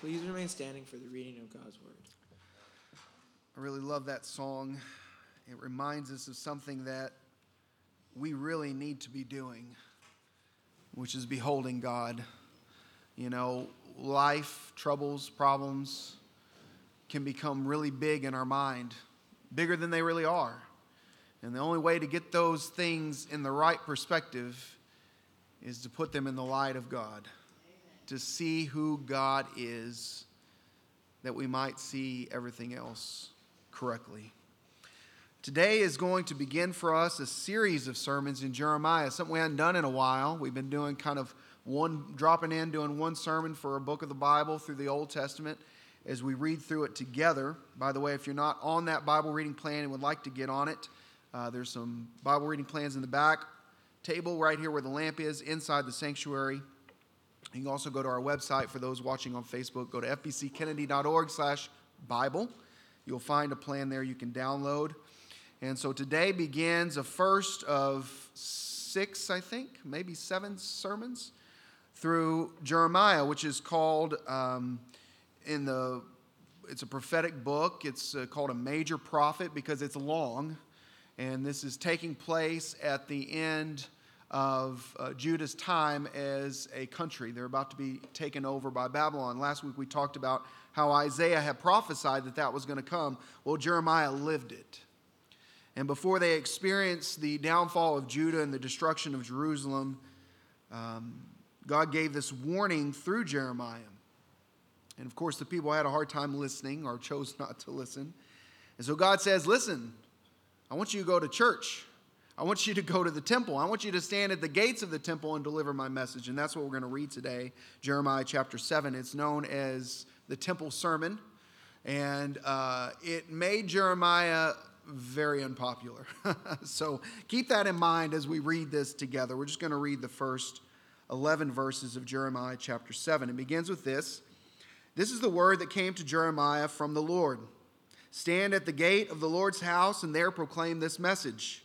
Please remain standing for the reading of God's word. I really love that song. It reminds us of something that we really need to be doing, which is beholding God. You know, life, troubles, problems can become really big in our mind, bigger than they really are. And the only way to get those things in the right perspective is to put them in the light of God, to see who God is, that we might see everything else correctly. Today is going to begin for us a series of sermons in Jeremiah, something we hadn't done in a while. We've been doing kind of one, dropping in, doing one sermon for a book of the Bible through the Old Testament as we read through it together. By the way, if you're not on that Bible reading plan and would like to get on it, uh, there's some Bible reading plans in the back table right here where the lamp is inside the sanctuary. You can also go to our website for those watching on Facebook. Go to fbckennedy.org slash Bible. You'll find a plan there you can download. And so today begins a first of six, I think, maybe seven sermons through Jeremiah, which is called um, in the it's a prophetic book. It's uh, called a major prophet because it's long, and this is taking place at the end of uh, Judah's time as a country. They're about to be taken over by Babylon. Last week we talked about how Isaiah had prophesied that that was going to come. Well, Jeremiah lived it. And before they experienced the downfall of Judah and the destruction of Jerusalem, um, God gave this warning through Jeremiah. And of course, the people had a hard time listening or chose not to listen. And so God says, Listen, I want you to go to church. I want you to go to the temple. I want you to stand at the gates of the temple and deliver my message. And that's what we're going to read today, Jeremiah chapter 7. It's known as the temple sermon. And uh, it made Jeremiah very unpopular. so keep that in mind as we read this together. We're just going to read the first 11 verses of Jeremiah chapter 7. It begins with this This is the word that came to Jeremiah from the Lord. Stand at the gate of the Lord's house and there proclaim this message.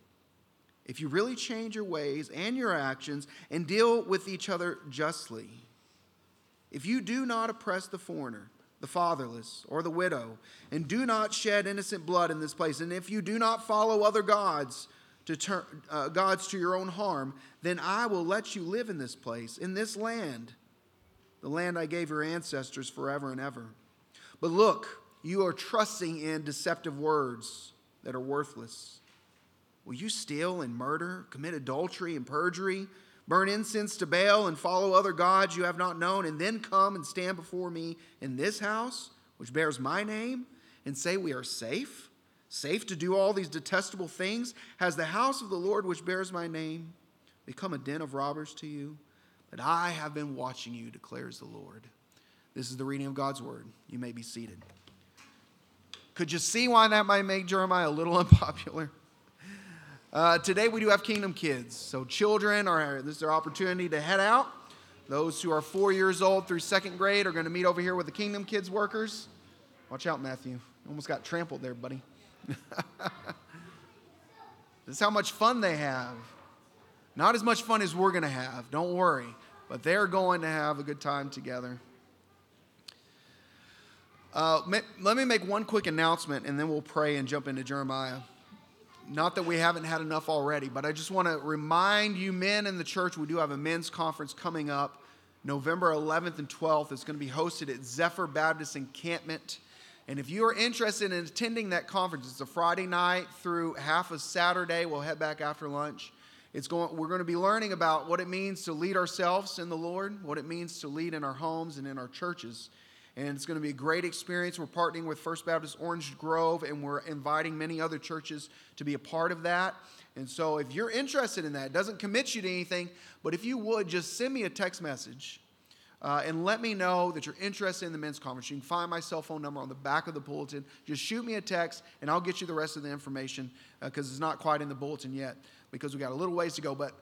if you really change your ways and your actions and deal with each other justly, if you do not oppress the foreigner, the fatherless, or the widow, and do not shed innocent blood in this place, and if you do not follow other gods to turn uh, gods to your own harm, then I will let you live in this place, in this land, the land I gave your ancestors forever and ever. But look, you are trusting in deceptive words that are worthless. Will you steal and murder, commit adultery and perjury, burn incense to Baal, and follow other gods you have not known, and then come and stand before me in this house, which bears my name, and say, We are safe? Safe to do all these detestable things? Has the house of the Lord, which bears my name, become a den of robbers to you? But I have been watching you, declares the Lord. This is the reading of God's word. You may be seated. Could you see why that might make Jeremiah a little unpopular? Uh, today we do have Kingdom Kids. So children are this is their opportunity to head out. Those who are four years old through second grade are going to meet over here with the Kingdom Kids workers. Watch out, Matthew. Almost got trampled there, buddy. this is how much fun they have. Not as much fun as we're going to have, don't worry. But they're going to have a good time together. Uh, let me make one quick announcement and then we'll pray and jump into Jeremiah. Not that we haven't had enough already, but I just want to remind you, men in the church, we do have a men's conference coming up November 11th and 12th. It's going to be hosted at Zephyr Baptist Encampment. And if you are interested in attending that conference, it's a Friday night through half of Saturday. We'll head back after lunch. It's going, we're going to be learning about what it means to lead ourselves in the Lord, what it means to lead in our homes and in our churches and it's going to be a great experience. We're partnering with First Baptist Orange Grove, and we're inviting many other churches to be a part of that. And so, if you're interested in that, it doesn't commit you to anything, but if you would just send me a text message uh, and let me know that you're interested in the men's conference. You can find my cell phone number on the back of the bulletin. Just shoot me a text, and I'll get you the rest of the information because uh, it's not quite in the bulletin yet because we got a little ways to go. But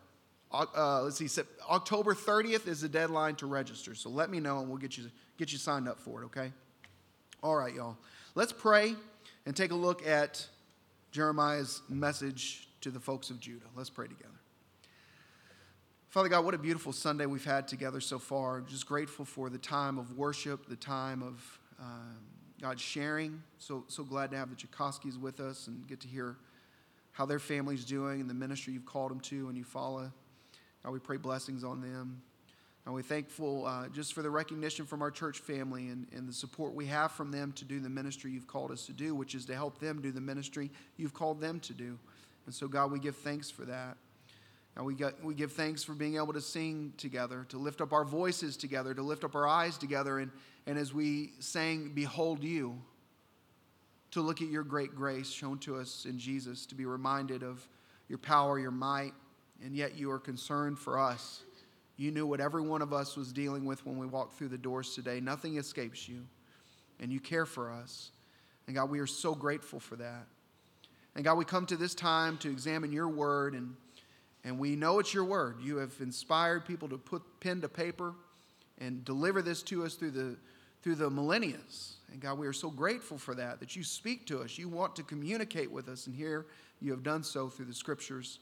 uh, let's see, October 30th is the deadline to register. So let me know, and we'll get you get you signed up for it. Okay. All right, y'all. Let's pray and take a look at Jeremiah's message to the folks of Judah. Let's pray together. Father God, what a beautiful Sunday we've had together so far. Just grateful for the time of worship, the time of um, God sharing. So, so glad to have the Tchaikovskys with us and get to hear how their family's doing and the ministry you've called them to and you follow. God, we pray blessings on them. And we're thankful uh, just for the recognition from our church family and, and the support we have from them to do the ministry you've called us to do, which is to help them do the ministry you've called them to do. And so, God, we give thanks for that. And we, got, we give thanks for being able to sing together, to lift up our voices together, to lift up our eyes together. And, and as we sang, Behold You, to look at your great grace shown to us in Jesus, to be reminded of your power, your might, and yet you are concerned for us. You knew what every one of us was dealing with when we walked through the doors today. Nothing escapes you, and you care for us. And God, we are so grateful for that. And God, we come to this time to examine your word and and we know it's your word. You have inspired people to put pen to paper and deliver this to us through the, through the millennia. And God, we are so grateful for that, that you speak to us. You want to communicate with us. And here you have done so through the scriptures.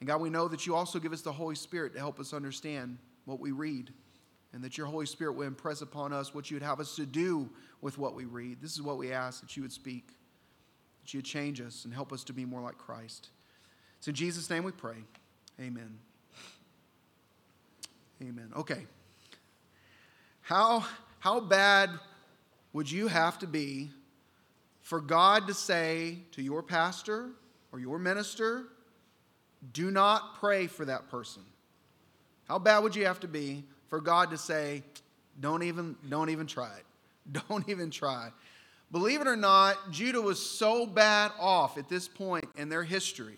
And God, we know that you also give us the Holy Spirit to help us understand what we read. And that your Holy Spirit will impress upon us what you would have us to do with what we read. This is what we ask that you would speak, that you would change us and help us to be more like Christ. It's in Jesus' name we pray. Amen. Amen. Okay. How, how bad would you have to be for God to say to your pastor or your minister, do not pray for that person? How bad would you have to be for God to say, don't even, don't even try it? Don't even try. Believe it or not, Judah was so bad off at this point in their history.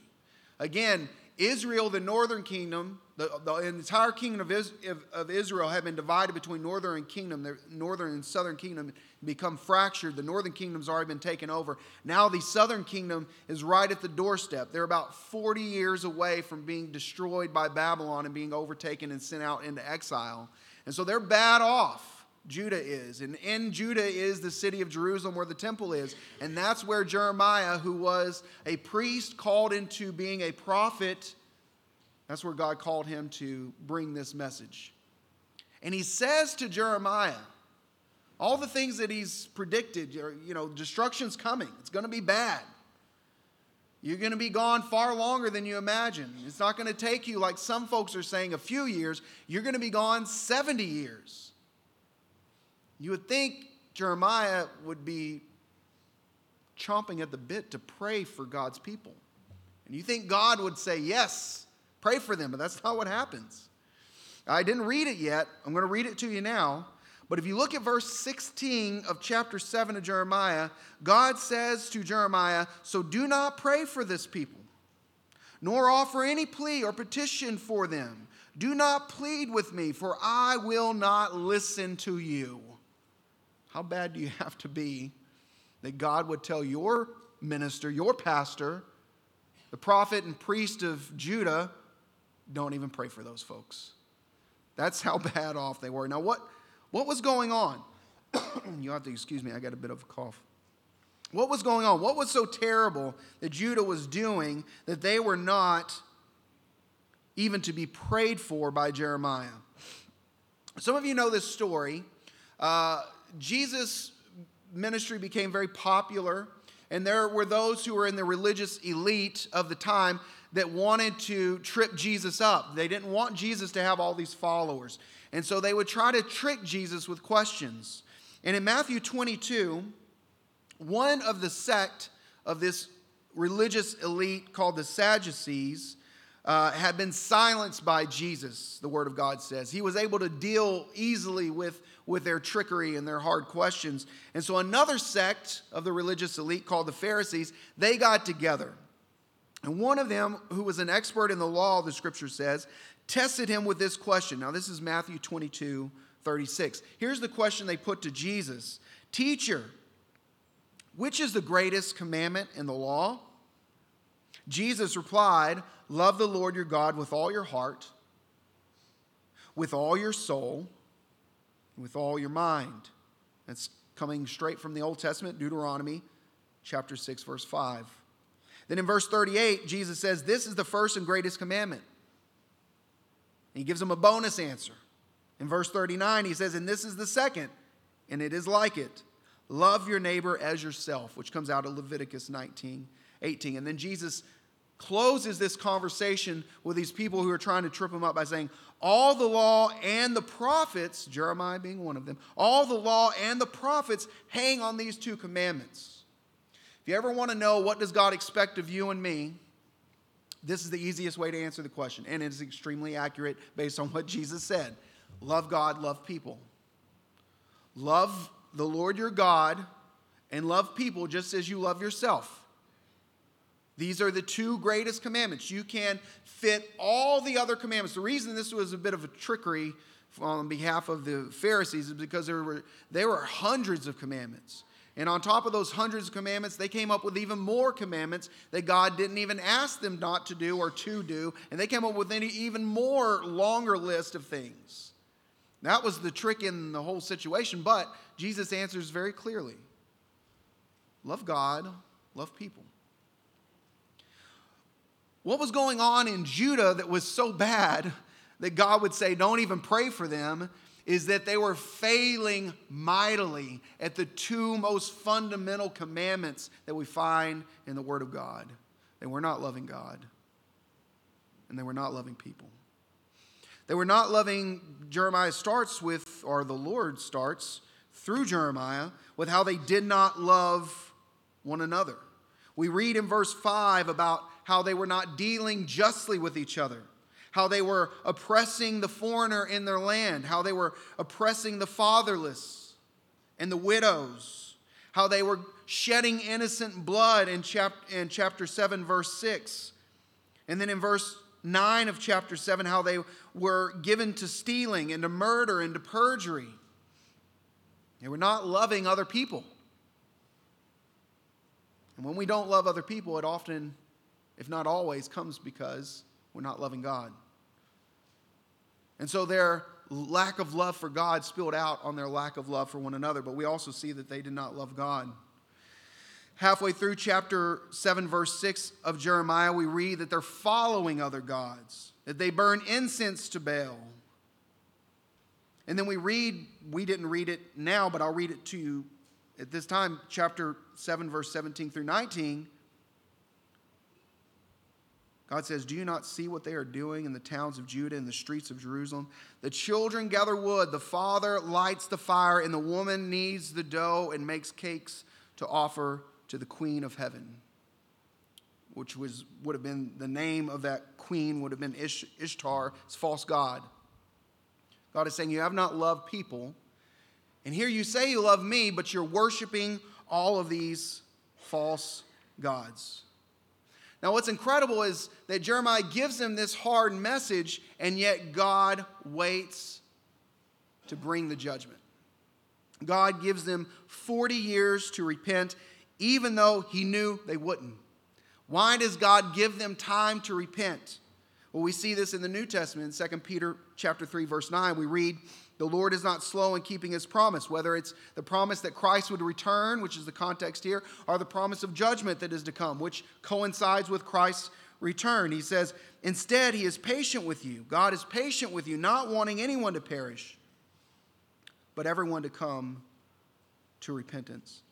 Again, Israel, the northern kingdom, the, the entire kingdom of, of, Israel had been divided between northern kingdom, the northern and southern kingdom become fractured. The northern kingdom's already been taken over. Now the southern kingdom is right at the doorstep. They're about 40 years away from being destroyed by Babylon and being overtaken and sent out into exile. And so they're bad off. Judah is. And in Judah is the city of Jerusalem where the temple is. And that's where Jeremiah, who was a priest called into being a prophet, that's where God called him to bring this message. And he says to Jeremiah, all the things that he's predicted, you know, destruction's coming. It's going to be bad. You're going to be gone far longer than you imagine. It's not going to take you, like some folks are saying, a few years. You're going to be gone 70 years. You would think Jeremiah would be chomping at the bit to pray for God's people. And you think God would say, Yes, pray for them, but that's not what happens. I didn't read it yet. I'm going to read it to you now. But if you look at verse 16 of chapter 7 of Jeremiah, God says to Jeremiah, So do not pray for this people, nor offer any plea or petition for them. Do not plead with me, for I will not listen to you. How bad do you have to be that God would tell your minister, your pastor, the prophet and priest of Judah, don't even pray for those folks? That's how bad off they were. Now, what, what was going on? you have to excuse me, I got a bit of a cough. What was going on? What was so terrible that Judah was doing that they were not even to be prayed for by Jeremiah? Some of you know this story. Uh, Jesus' ministry became very popular, and there were those who were in the religious elite of the time that wanted to trip Jesus up. They didn't want Jesus to have all these followers. And so they would try to trick Jesus with questions. And in Matthew 22, one of the sect of this religious elite called the Sadducees uh, had been silenced by Jesus, the Word of God says. He was able to deal easily with with their trickery and their hard questions. And so another sect of the religious elite called the Pharisees, they got together. And one of them, who was an expert in the law, the scripture says, tested him with this question. Now, this is Matthew 22, 36. Here's the question they put to Jesus Teacher, which is the greatest commandment in the law? Jesus replied, Love the Lord your God with all your heart, with all your soul, with all your mind. That's coming straight from the Old Testament, Deuteronomy chapter 6, verse 5. Then in verse 38, Jesus says, This is the first and greatest commandment. He gives them a bonus answer. In verse 39, he says, And this is the second, and it is like it. Love your neighbor as yourself, which comes out of Leviticus 19, 18. And then Jesus closes this conversation with these people who are trying to trip him up by saying, All the law and the prophets, Jeremiah being one of them, all the law and the prophets hang on these two commandments. If you ever want to know what does God expect of you and me, this is the easiest way to answer the question, and it is extremely accurate based on what Jesus said. Love God, love people. Love the Lord your God and love people just as you love yourself. These are the two greatest commandments. You can fit all the other commandments. The reason this was a bit of a trickery on behalf of the Pharisees is because there were, there were hundreds of commandments. And on top of those hundreds of commandments, they came up with even more commandments that God didn't even ask them not to do or to do. And they came up with an even more longer list of things. That was the trick in the whole situation. But Jesus answers very clearly love God, love people. What was going on in Judah that was so bad that God would say, don't even pray for them, is that they were failing mightily at the two most fundamental commandments that we find in the Word of God. They were not loving God, and they were not loving people. They were not loving, Jeremiah starts with, or the Lord starts through Jeremiah, with how they did not love one another. We read in verse 5 about how they were not dealing justly with each other, how they were oppressing the foreigner in their land, how they were oppressing the fatherless and the widows, how they were shedding innocent blood in, chap- in chapter 7, verse 6. And then in verse 9 of chapter 7, how they were given to stealing and to murder and to perjury. They were not loving other people. And when we don't love other people, it often if not always, comes because we're not loving God. And so their lack of love for God spilled out on their lack of love for one another, but we also see that they did not love God. Halfway through chapter 7, verse 6 of Jeremiah, we read that they're following other gods, that they burn incense to Baal. And then we read, we didn't read it now, but I'll read it to you at this time, chapter 7, verse 17 through 19. God says, Do you not see what they are doing in the towns of Judah and the streets of Jerusalem? The children gather wood, the father lights the fire, and the woman kneads the dough and makes cakes to offer to the queen of heaven, which was, would have been the name of that queen, would have been Ish, Ishtar, it's false God. God is saying, You have not loved people. And here you say you love me, but you're worshiping all of these false gods. Now, what's incredible is that Jeremiah gives them this hard message, and yet God waits to bring the judgment. God gives them 40 years to repent, even though he knew they wouldn't. Why does God give them time to repent? Well, we see this in the New Testament in 2 Peter chapter 3 verse 9. We read, "The Lord is not slow in keeping his promise, whether it's the promise that Christ would return, which is the context here, or the promise of judgment that is to come, which coincides with Christ's return." He says, "Instead, he is patient with you. God is patient with you, not wanting anyone to perish, but everyone to come to repentance."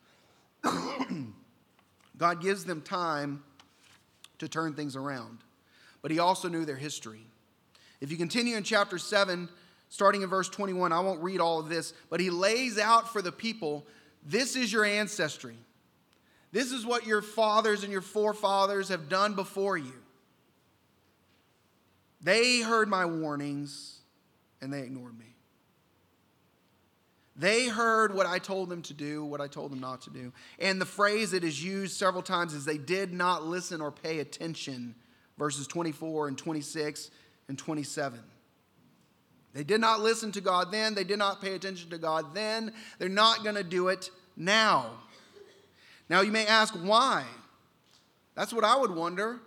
God gives them time to turn things around but he also knew their history. If you continue in chapter 7, starting in verse 21, I won't read all of this, but he lays out for the people this is your ancestry. This is what your fathers and your forefathers have done before you. They heard my warnings and they ignored me. They heard what I told them to do, what I told them not to do. And the phrase that is used several times is they did not listen or pay attention verses 24 and 26 and 27. They did not listen to God then. They did not pay attention to God then. They're not going to do it now. Now, you may ask why. That's what I would wonder.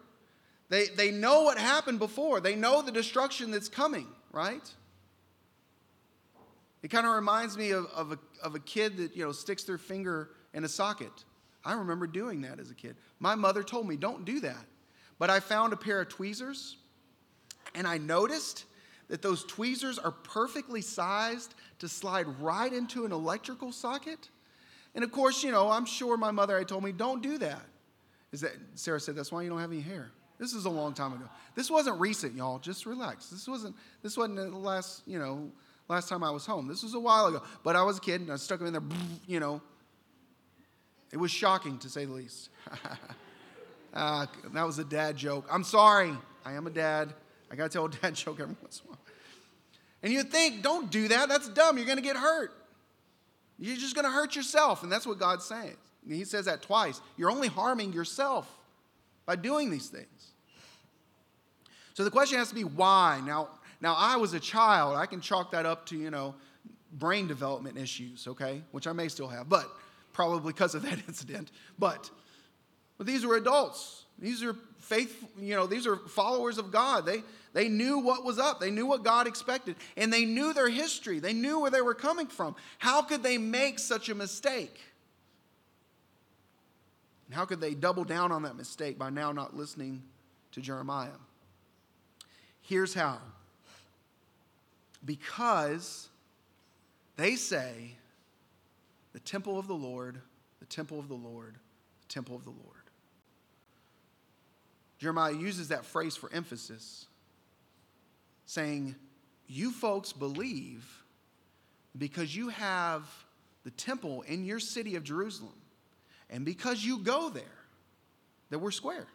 They, they know what happened before, they know the destruction that's coming, right? It kind of reminds me of, of, a, of a kid that you know sticks their finger in a socket. I remember doing that as a kid. My mother told me, don't do that. But I found a pair of tweezers and I noticed that those tweezers are perfectly sized to slide right into an electrical socket. And of course, you know, I'm sure my mother had told me, don't do that. Is that Sarah said, that's why you don't have any hair. This is a long time ago. This wasn't recent, y'all. Just relax. This wasn't this wasn't the last, you know, last time I was home. This was a while ago. But I was a kid and I stuck them in there, you know. It was shocking to say the least. uh, that was a dad joke. I'm sorry. I am a dad. I got to tell a dad joke every once in a while. And you think, don't do that. That's dumb. You're going to get hurt. You're just going to hurt yourself. And that's what God's saying. He says that twice. You're only harming yourself by doing these things. So the question has to be why? Now, now I was a child. I can chalk that up to, you know, brain development issues, okay? Which I may still have, but probably because of that incident. But, but these were adults. These are faith, you know, these are followers of God. They, they knew what was up. They knew what God expected. And they knew their history. They knew where they were coming from. How could they make such a mistake? And how could they double down on that mistake by now not listening to Jeremiah? Here's how because they say, the temple of the Lord, the temple of the Lord, the temple of the Lord. Jeremiah uses that phrase for emphasis, saying, You folks believe because you have the temple in your city of Jerusalem, and because you go there, that we're square.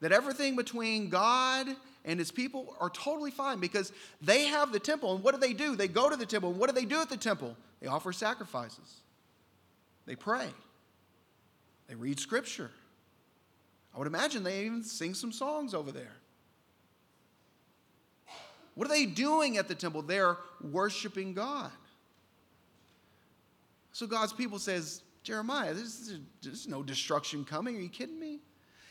That everything between God and his people are totally fine because they have the temple. And what do they do? They go to the temple. And what do they do at the temple? They offer sacrifices, they pray, they read scripture. I would imagine they even sing some songs over there. What are they doing at the temple? They're worshiping God. So God's people says, Jeremiah, there's, there's no destruction coming. Are you kidding me?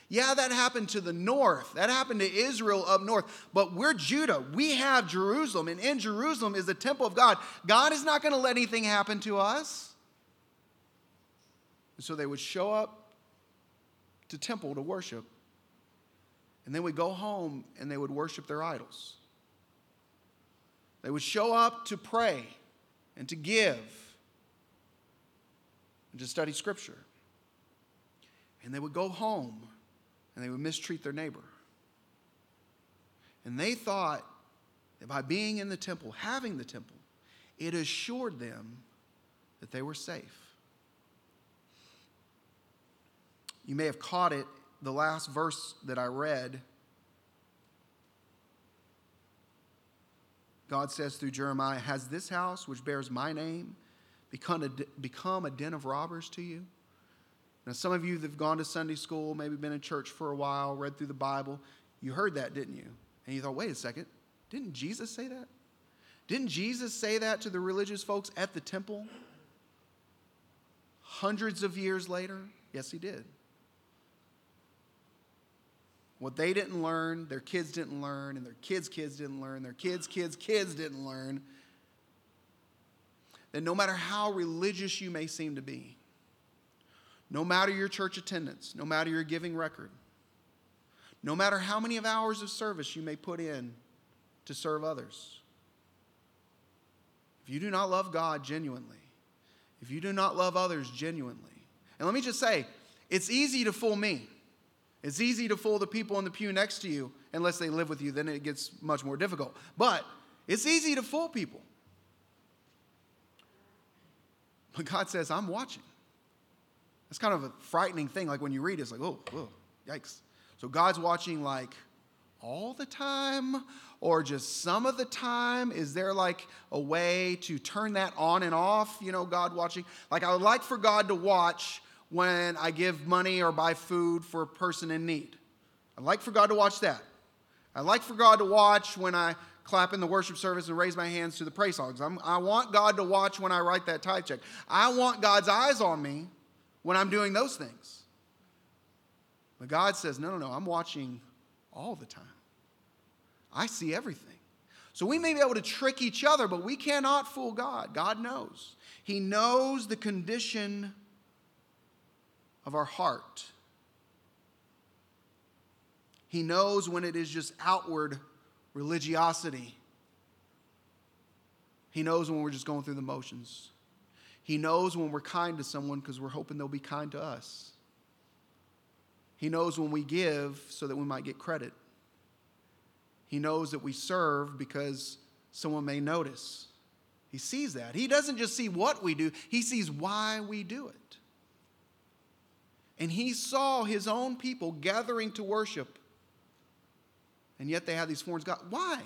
Yeah, that happened to the north. That happened to Israel up north. But we're Judah. We have Jerusalem, and in Jerusalem is the temple of God. God is not going to let anything happen to us. And so they would show up to temple to worship. And then would go home and they would worship their idols. They would show up to pray and to give and to study scripture. And they would go home and they would mistreat their neighbor. And they thought that by being in the temple, having the temple, it assured them that they were safe. You may have caught it, the last verse that I read. God says through Jeremiah, Has this house, which bears my name, become a, become a den of robbers to you? Now, some of you that have gone to Sunday school, maybe been in church for a while, read through the Bible, you heard that, didn't you? And you thought, wait a second, didn't Jesus say that? Didn't Jesus say that to the religious folks at the temple hundreds of years later? Yes, he did. What they didn't learn, their kids didn't learn, and their kids' kids didn't learn, their kids' kids' kids didn't learn. That no matter how religious you may seem to be, no matter your church attendance, no matter your giving record, no matter how many of hours of service you may put in to serve others, if you do not love God genuinely, if you do not love others genuinely, and let me just say, it's easy to fool me. It's easy to fool the people in the pew next to you unless they live with you, then it gets much more difficult. But it's easy to fool people. But God says, I'm watching. That's kind of a frightening thing. Like when you read, it's like, oh, oh, yikes. So God's watching like all the time or just some of the time? Is there like a way to turn that on and off? You know, God watching. Like I would like for God to watch when I give money or buy food for a person in need. I'd like for God to watch that. I'd like for God to watch when I clap in the worship service and raise my hands to the praise songs. I'm, I want God to watch when I write that tithe check. I want God's eyes on me when I'm doing those things. But God says, no, no, no, I'm watching all the time. I see everything. So we may be able to trick each other, but we cannot fool God. God knows. He knows the condition of our heart. He knows when it is just outward religiosity. He knows when we're just going through the motions. He knows when we're kind to someone because we're hoping they'll be kind to us. He knows when we give so that we might get credit. He knows that we serve because someone may notice. He sees that. He doesn't just see what we do, he sees why we do it. And he saw his own people gathering to worship, and yet they have these foreign gods. Why?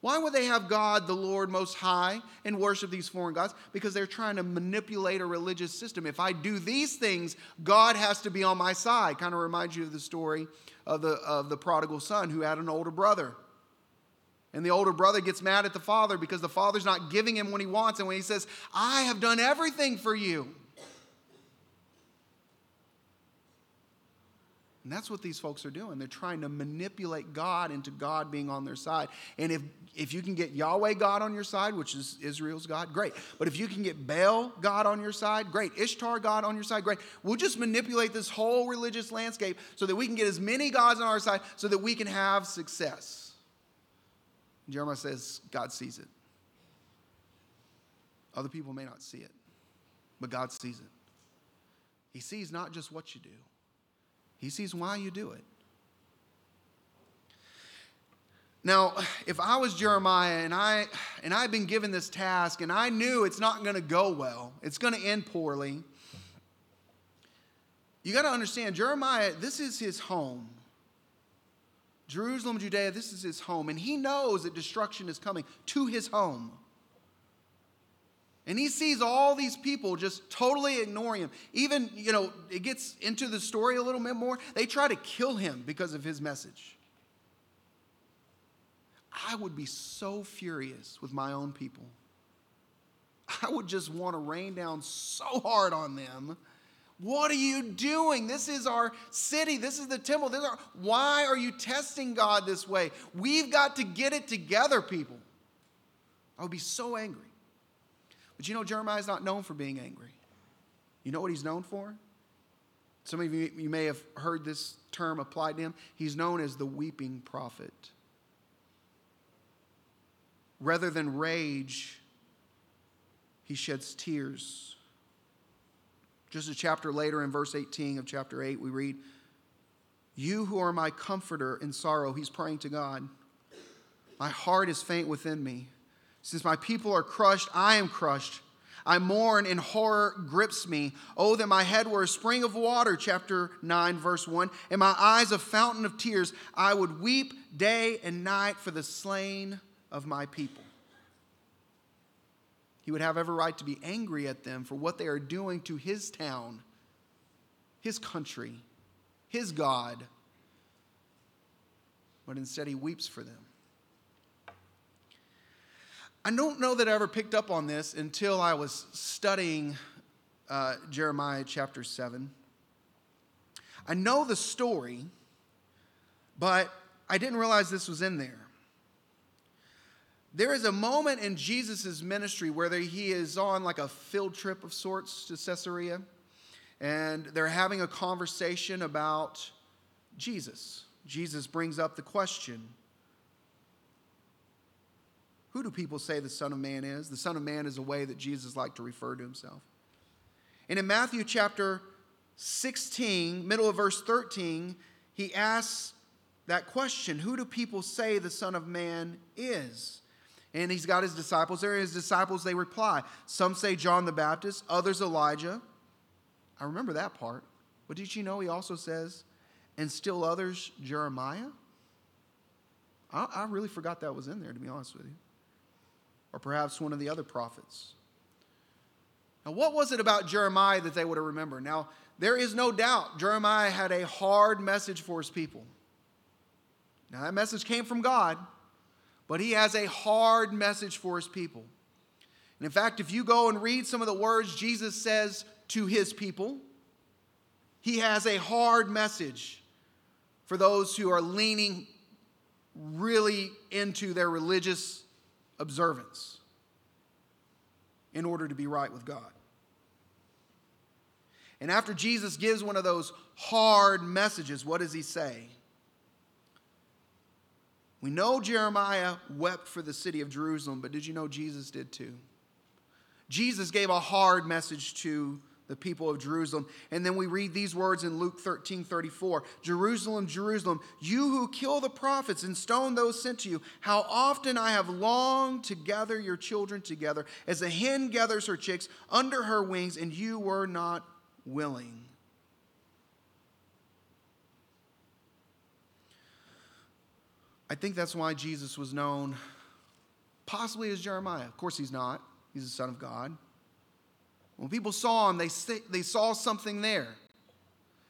Why would they have God, the Lord Most High, and worship these foreign gods? Because they're trying to manipulate a religious system. If I do these things, God has to be on my side. Kind of reminds you of the story of the, of the prodigal son who had an older brother. And the older brother gets mad at the father because the father's not giving him what he wants. And when he says, I have done everything for you, And that's what these folks are doing. They're trying to manipulate God into God being on their side. And if, if you can get Yahweh God on your side, which is Israel's God, great. But if you can get Baal God on your side, great. Ishtar God on your side, great. We'll just manipulate this whole religious landscape so that we can get as many gods on our side so that we can have success. Jeremiah says God sees it. Other people may not see it, but God sees it. He sees not just what you do, he sees why you do it. Now, if I was Jeremiah and I and I've been given this task and I knew it's not going to go well, it's going to end poorly. You got to understand Jeremiah, this is his home. Jerusalem, Judea, this is his home and he knows that destruction is coming to his home. And he sees all these people just totally ignoring him. Even, you know, it gets into the story a little bit more. They try to kill him because of his message. I would be so furious with my own people. I would just want to rain down so hard on them. What are you doing? This is our city. This is the temple. This is our, why are you testing God this way? We've got to get it together, people. I would be so angry. But you know, Jeremiah is not known for being angry. You know what he's known for? Some of you, you may have heard this term applied to him. He's known as the weeping prophet. Rather than rage, he sheds tears. Just a chapter later, in verse 18 of chapter 8, we read, You who are my comforter in sorrow, he's praying to God. My heart is faint within me. Since my people are crushed, I am crushed. I mourn and horror grips me. Oh, that my head were a spring of water, chapter 9, verse 1, and my eyes a fountain of tears. I would weep day and night for the slain of my people. He would have every right to be angry at them for what they are doing to his town, his country, his God. But instead, he weeps for them. I don't know that I ever picked up on this until I was studying uh, Jeremiah chapter 7. I know the story, but I didn't realize this was in there. There is a moment in Jesus' ministry where he is on like a field trip of sorts to Caesarea, and they're having a conversation about Jesus. Jesus brings up the question who do people say the Son of Man is? The Son of Man is a way that Jesus liked to refer to himself. And in Matthew chapter 16, middle of verse 13, he asks that question Who do people say the Son of Man is? And he's got his disciples there. His disciples, they reply. Some say John the Baptist, others Elijah. I remember that part. But did you know he also says, and still others Jeremiah? I, I really forgot that was in there, to be honest with you or perhaps one of the other prophets. Now, what was it about Jeremiah that they would have remembered? Now, there is no doubt Jeremiah had a hard message for his people. Now, that message came from God, but he has a hard message for his people. And in fact, if you go and read some of the words Jesus says to his people, he has a hard message for those who are leaning really into their religious observance in order to be right with God. And after Jesus gives one of those hard messages, what does he say? We know Jeremiah wept for the city of Jerusalem, but did you know Jesus did too? Jesus gave a hard message to the people of Jerusalem. And then we read these words in Luke 13 34 Jerusalem, Jerusalem, you who kill the prophets and stone those sent to you, how often I have longed to gather your children together as a hen gathers her chicks under her wings, and you were not willing. I think that's why Jesus was known possibly as Jeremiah. Of course, he's not, he's the Son of God. When people saw him, they, they saw something there.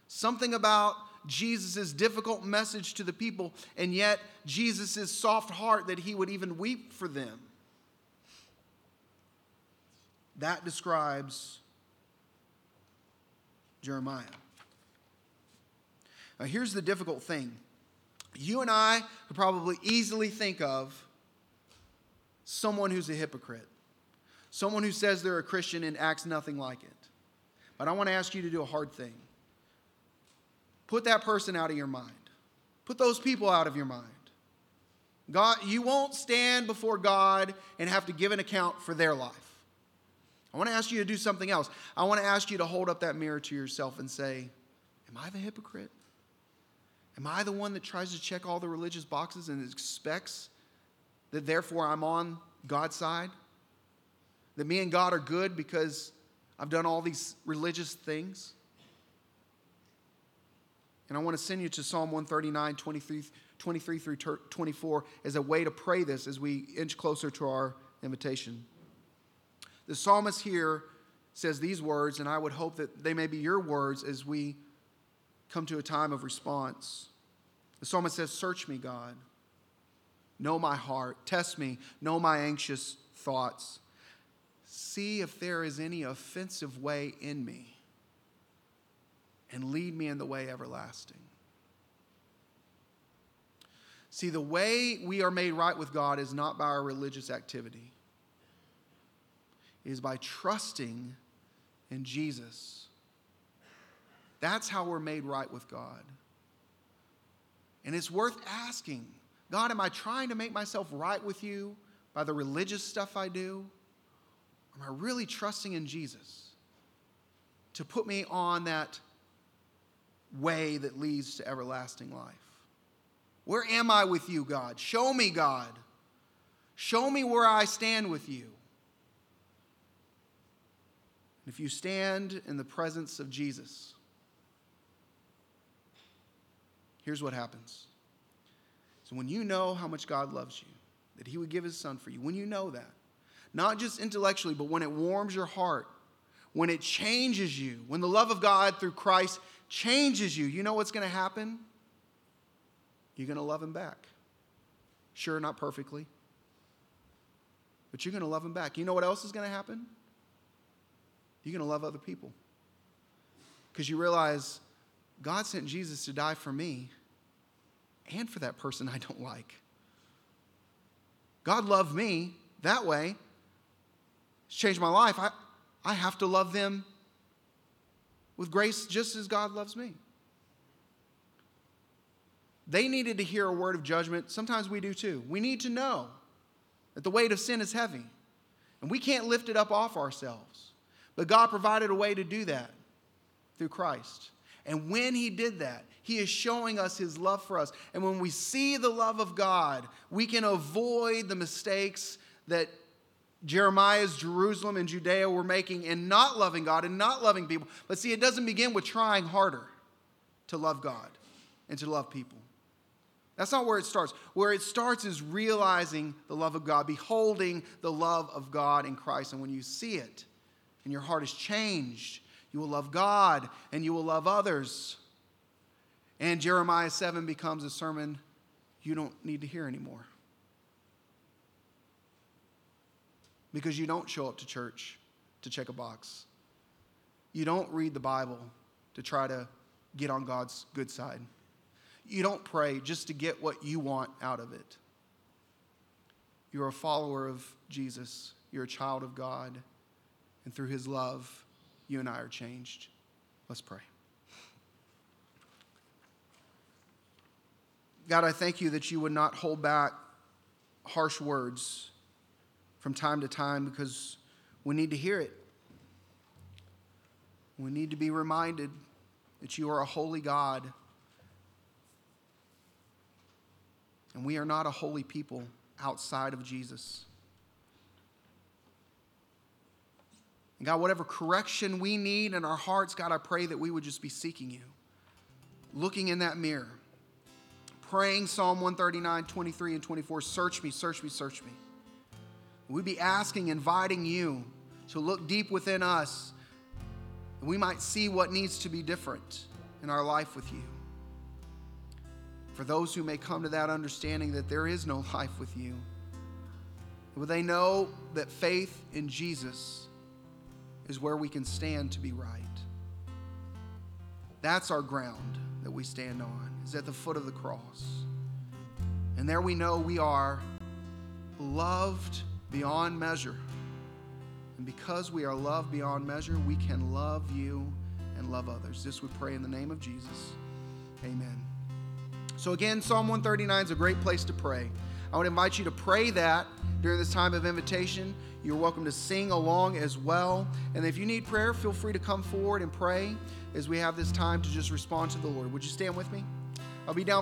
Something about Jesus' difficult message to the people, and yet Jesus' soft heart that he would even weep for them. That describes Jeremiah. Now, here's the difficult thing you and I could probably easily think of someone who's a hypocrite, someone who says they're a Christian and acts nothing like it. But I want to ask you to do a hard thing. Put that person out of your mind. Put those people out of your mind. God, you won't stand before God and have to give an account for their life. I want to ask you to do something else. I want to ask you to hold up that mirror to yourself and say, Am I the hypocrite? Am I the one that tries to check all the religious boxes and expects that therefore I'm on God's side? That me and God are good because I've done all these religious things? And I want to send you to Psalm 139, 23, 23 through 24 as a way to pray this as we inch closer to our invitation. The psalmist here says these words, and I would hope that they may be your words as we come to a time of response. The psalmist says, Search me, God. Know my heart. Test me. Know my anxious thoughts. See if there is any offensive way in me, and lead me in the way everlasting. See, the way we are made right with God is not by our religious activity, it is by trusting in Jesus. That's how we're made right with God. And it's worth asking God, am I trying to make myself right with you by the religious stuff I do? Am I really trusting in Jesus to put me on that way that leads to everlasting life? Where am I with you, God? Show me, God. Show me where I stand with you. If you stand in the presence of Jesus, here's what happens. So, when you know how much God loves you, that He would give His Son for you, when you know that, not just intellectually, but when it warms your heart, when it changes you, when the love of God through Christ changes you, you know what's going to happen? You're going to love Him back. Sure, not perfectly, but you're going to love Him back. You know what else is going to happen? You're going to love other people. Because you realize God sent Jesus to die for me and for that person I don't like. God loved me that way. Changed my life. I, I have to love them with grace just as God loves me. They needed to hear a word of judgment. Sometimes we do too. We need to know that the weight of sin is heavy and we can't lift it up off ourselves. But God provided a way to do that through Christ. And when He did that, He is showing us His love for us. And when we see the love of God, we can avoid the mistakes that Jeremiah's Jerusalem and Judea were making in not loving God and not loving people. But see, it doesn't begin with trying harder to love God and to love people. That's not where it starts. Where it starts is realizing the love of God, beholding the love of God in Christ. And when you see it and your heart is changed, you will love God and you will love others. And Jeremiah 7 becomes a sermon you don't need to hear anymore. Because you don't show up to church to check a box. You don't read the Bible to try to get on God's good side. You don't pray just to get what you want out of it. You're a follower of Jesus, you're a child of God, and through his love, you and I are changed. Let's pray. God, I thank you that you would not hold back harsh words from time to time because we need to hear it. We need to be reminded that you are a holy God. And we are not a holy people outside of Jesus. And God, whatever correction we need in our hearts, God, I pray that we would just be seeking you, looking in that mirror, praying Psalm 139, 23, and 24 Search me, search me, search me. We'd be asking, inviting you to look deep within us, and we might see what needs to be different in our life with you. For those who may come to that understanding that there is no life with you, would they know that faith in Jesus is where we can stand to be right? That's our ground that we stand on, is at the foot of the cross. And there we know we are loved beyond measure. And because we are loved beyond measure, we can love you and love others. This we pray in the name of Jesus. Amen. So, again, Psalm 139 is a great place to pray. I would invite you to pray that during this time of invitation. You're welcome to sing along as well. And if you need prayer, feel free to come forward and pray as we have this time to just respond to the Lord. Would you stand with me? I'll be down.